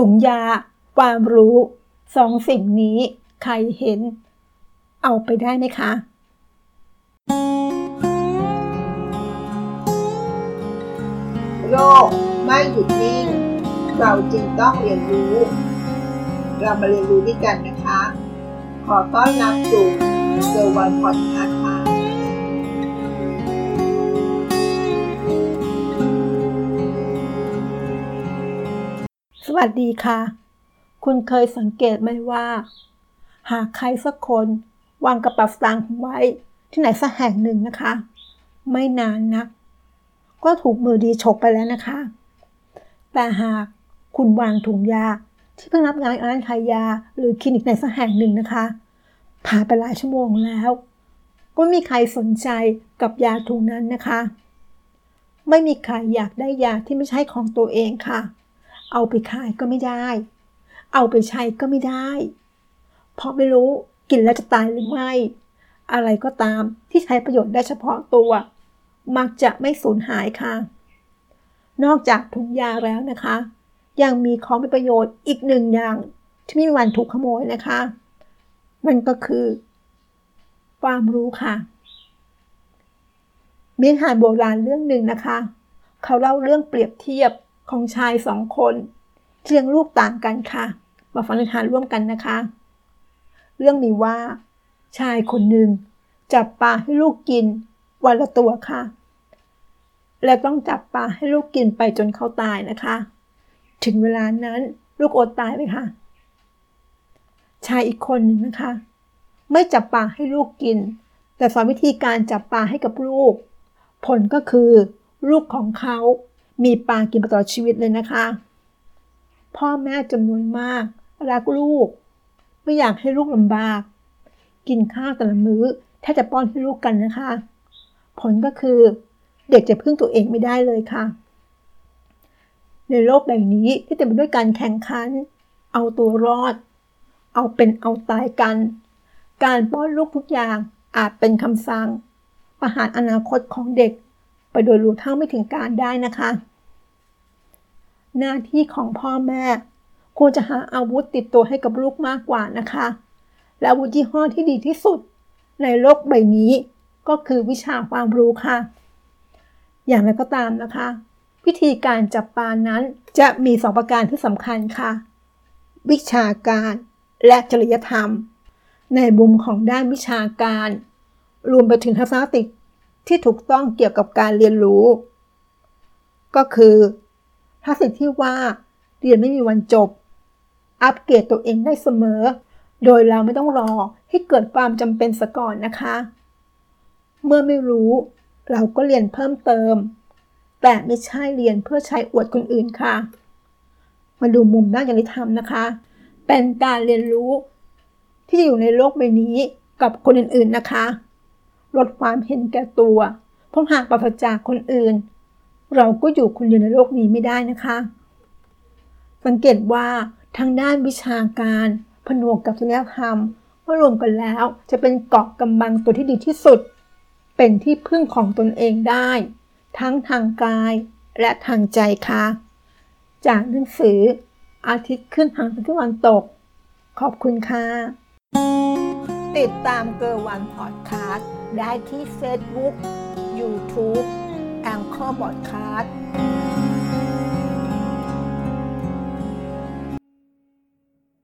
ถุงยา ความรู้สองสิ่งนี้ใครเห็น เอาไปได้ไหมคะโลกไม่หยุดนิ่ง เราจรึงต้องเรียนรู้ เรามาเรียนรู้ด้วยกันนะคะ ขอต้อนรับสู่เซอร์วันพอดคาส์ วัสดีค่ะ คุณเคยสังเกตไหมว่า หากใครสักคนวางกระเป๋าสตางค์ไว้ ที่ไหนสักแห่งหนึ่งนะคะ ไม่นานนัก ก็ถูกมือดีฉกไปแล้วนะคะ แต่หากคุณวางถุงยาที่เพิ่งรับงานร้านขายยา หรือคลินิกในสักแห่งหนึ่งนะคะ ผ่านไปหลายชั่วโมงแล้ว ก็ไม่มีใครสนใจกับยาถุงนั้นนะคะ ไม่มีใครอยากได้ยาที่ไม่ใช่ของตัวเองค่ะ เอาไปขายก็ไม่ได้ เอาไปใช้ก็ไม่ได้ เพราะไม่รู้กินแล้วจะตายหรือไม่ อะไรก็ตามที่ใช้ประโยชน์ได้เฉพาะตัว มักจะไม่สูญหายค่ะ นอกจากถุงยาแล้วนะคะ ยังมีของมีประโยชน์อีกหนึ่งอย่าง ที่ไม่มีวันถูกขโมยนะคะ มันก็คือ ความรู้ค่ะมีนิทานโบราณเรื่องหนึ่งนะคะ เขาเล่าเรื่องเปรียบเทียบ ของชายสองคนที่เลี้ยงลูกต่างกันค่ะ มาฟังนิทานร่วมกันนะคะ เรื่องมีว่า ชายคนหนึ่งจับปลาให้ลูกกินวันละตัวค่ะ และต้องจับปลาให้ลูกกินไปจนเขาตายนะคะ ถึงเวลานั้นลูกอดตายไปค่ะ ชายอีกคนหนึ่งนะคะ ไม่จับปลาให้ลูกกิน แต่สอนวิธีการจับปลาให้กับลูก ผลก็คือ ลูกของเขา มีปลากินไปตลอดชีวิตเลยนะคะ พ่อแม่จำนวนมาก รักลูก ไม่อยากให้ลูกลำบาก กินข้าวแต่ละมื้อแทบจะป้อนให้ลูกกันนะคะ ผลก็คือเด็กจะพึ่งตัวเองไม่ได้เลยค่ะ ในโลกใบนี้ที่เต็มไปด้วยการแข่งขัน เอาตัวรอด เอาเป็นเอาตายกัน การป้อนลูกทุกอย่างอาจเป็นคำสั่งประหารอนาคตของเด็ก ไปโดยรู้เท่าไม่ถึงการได้นะคะ หน้าที่ของพ่อแม่ ควรจะหาอาวุธติดตัวให้กับลูกมากกว่านะคะ และอาวุธยี่ห้อที่ดีที่สุด ในโลกใบนี้ ก็คือวิชาความรู้ค่ะ อย่างไรก็ตามนะคะ วิธีการจับปลานั้นจะมีสองประการที่สำคัญค่ะ วิชาการและจริยธรรม ในมุมของด้านวิชาการ รวมไปถึงทัศนคติ ที่ถูกต้องเกี่ยวกับการเรียนรู้ ก็คือทัศนที่ว่าเรียนไม่มีวันจบ อัปเกรดตัวเองได้เสมอ โดยเราไม่ต้องรอให้เกิดความจำเป็นซะก่อนนะคะ เมื่อไม่รู้ เราก็เรียนเพิ่มเติม แต่ไม่ใช่เรียนเพื่อใช้อวดคนอื่นค่ะ มาดูมุมด้านจริยธรรมนะคะ เป็นการเรียนรู้ที่จะอยู่ในโลกใบนี้กับคนอื่นๆนะคะ ลดความเห็นแก่ตัว เพราะหากปราศจากคนอื่น เราก็อยู่คนเดียวในโลกนี้ไม่ได้นะคะ สังเกตว่าทางด้านวิชาการผนวกกับจริยธรรมเมื่อรวมกันแล้วจะเป็นเกาะกำบังตัวที่ดีที่สุด เป็นที่พึ่งของตนเองได้ ทั้งทางกายและทางใจค่ะ จากหนังสืออาทิตย์ขึ้นทางตะวันตก ขอบคุณค่ะ ติดตามเกอร์วันพอดคาสต์ ได้ที่ Facebook YouTube แองเกอร์บอดคาสต์